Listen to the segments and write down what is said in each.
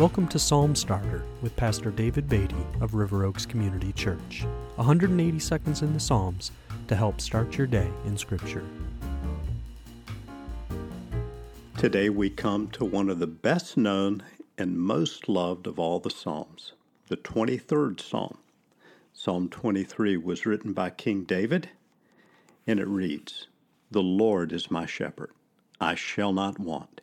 Welcome to Psalm Starter with Pastor David Beatty of River Oaks Community Church. 180 seconds in the Psalms to help start your day in Scripture. Today we come to one of the best known and most loved of all the Psalms, the 23rd Psalm. Psalm 23 was written by King David, and it reads The Lord is my shepherd, I shall not want.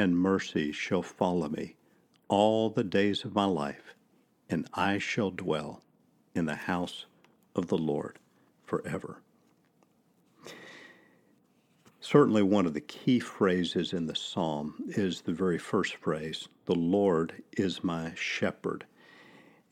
and mercy shall follow me all the days of my life, and I shall dwell in the house of the Lord forever. Certainly, one of the key phrases in the psalm is the very first phrase The Lord is my shepherd.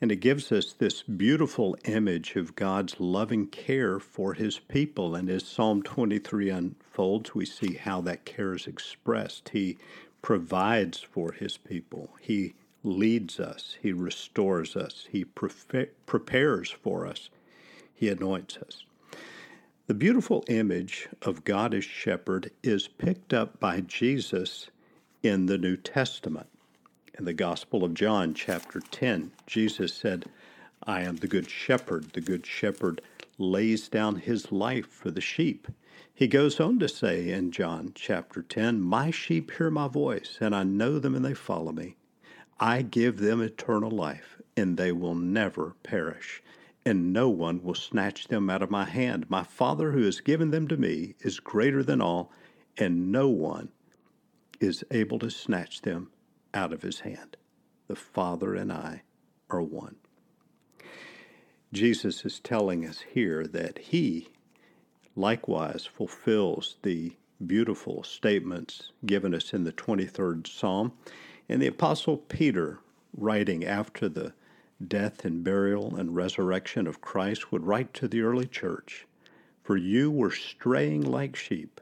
And it gives us this beautiful image of God's loving care for his people. And as Psalm 23 unfolds, we see how that care is expressed. He provides for his people. He leads us. He restores us. He pre- prepares for us. He anoints us. The beautiful image of God as shepherd is picked up by Jesus in the New Testament. In the Gospel of John, chapter 10, Jesus said, I am the good shepherd. The good shepherd lays down his life for the sheep. He goes on to say in John chapter 10, My sheep hear my voice, and I know them and they follow me. I give them eternal life, and they will never perish, and no one will snatch them out of my hand. My Father who has given them to me is greater than all, and no one is able to snatch them out of his hand. The Father and I are one. Jesus is telling us here that he likewise fulfills the beautiful statements given us in the 23rd Psalm. And the Apostle Peter, writing after the death and burial and resurrection of Christ, would write to the early church For you were straying like sheep,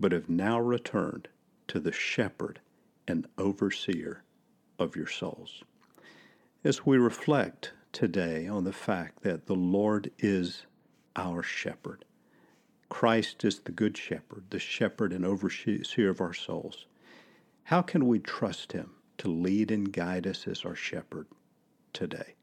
but have now returned to the shepherd and overseer of your souls. As we reflect today on the fact that the Lord is our shepherd, Christ is the Good Shepherd, the shepherd and overseer of our souls. How can we trust him to lead and guide us as our shepherd today?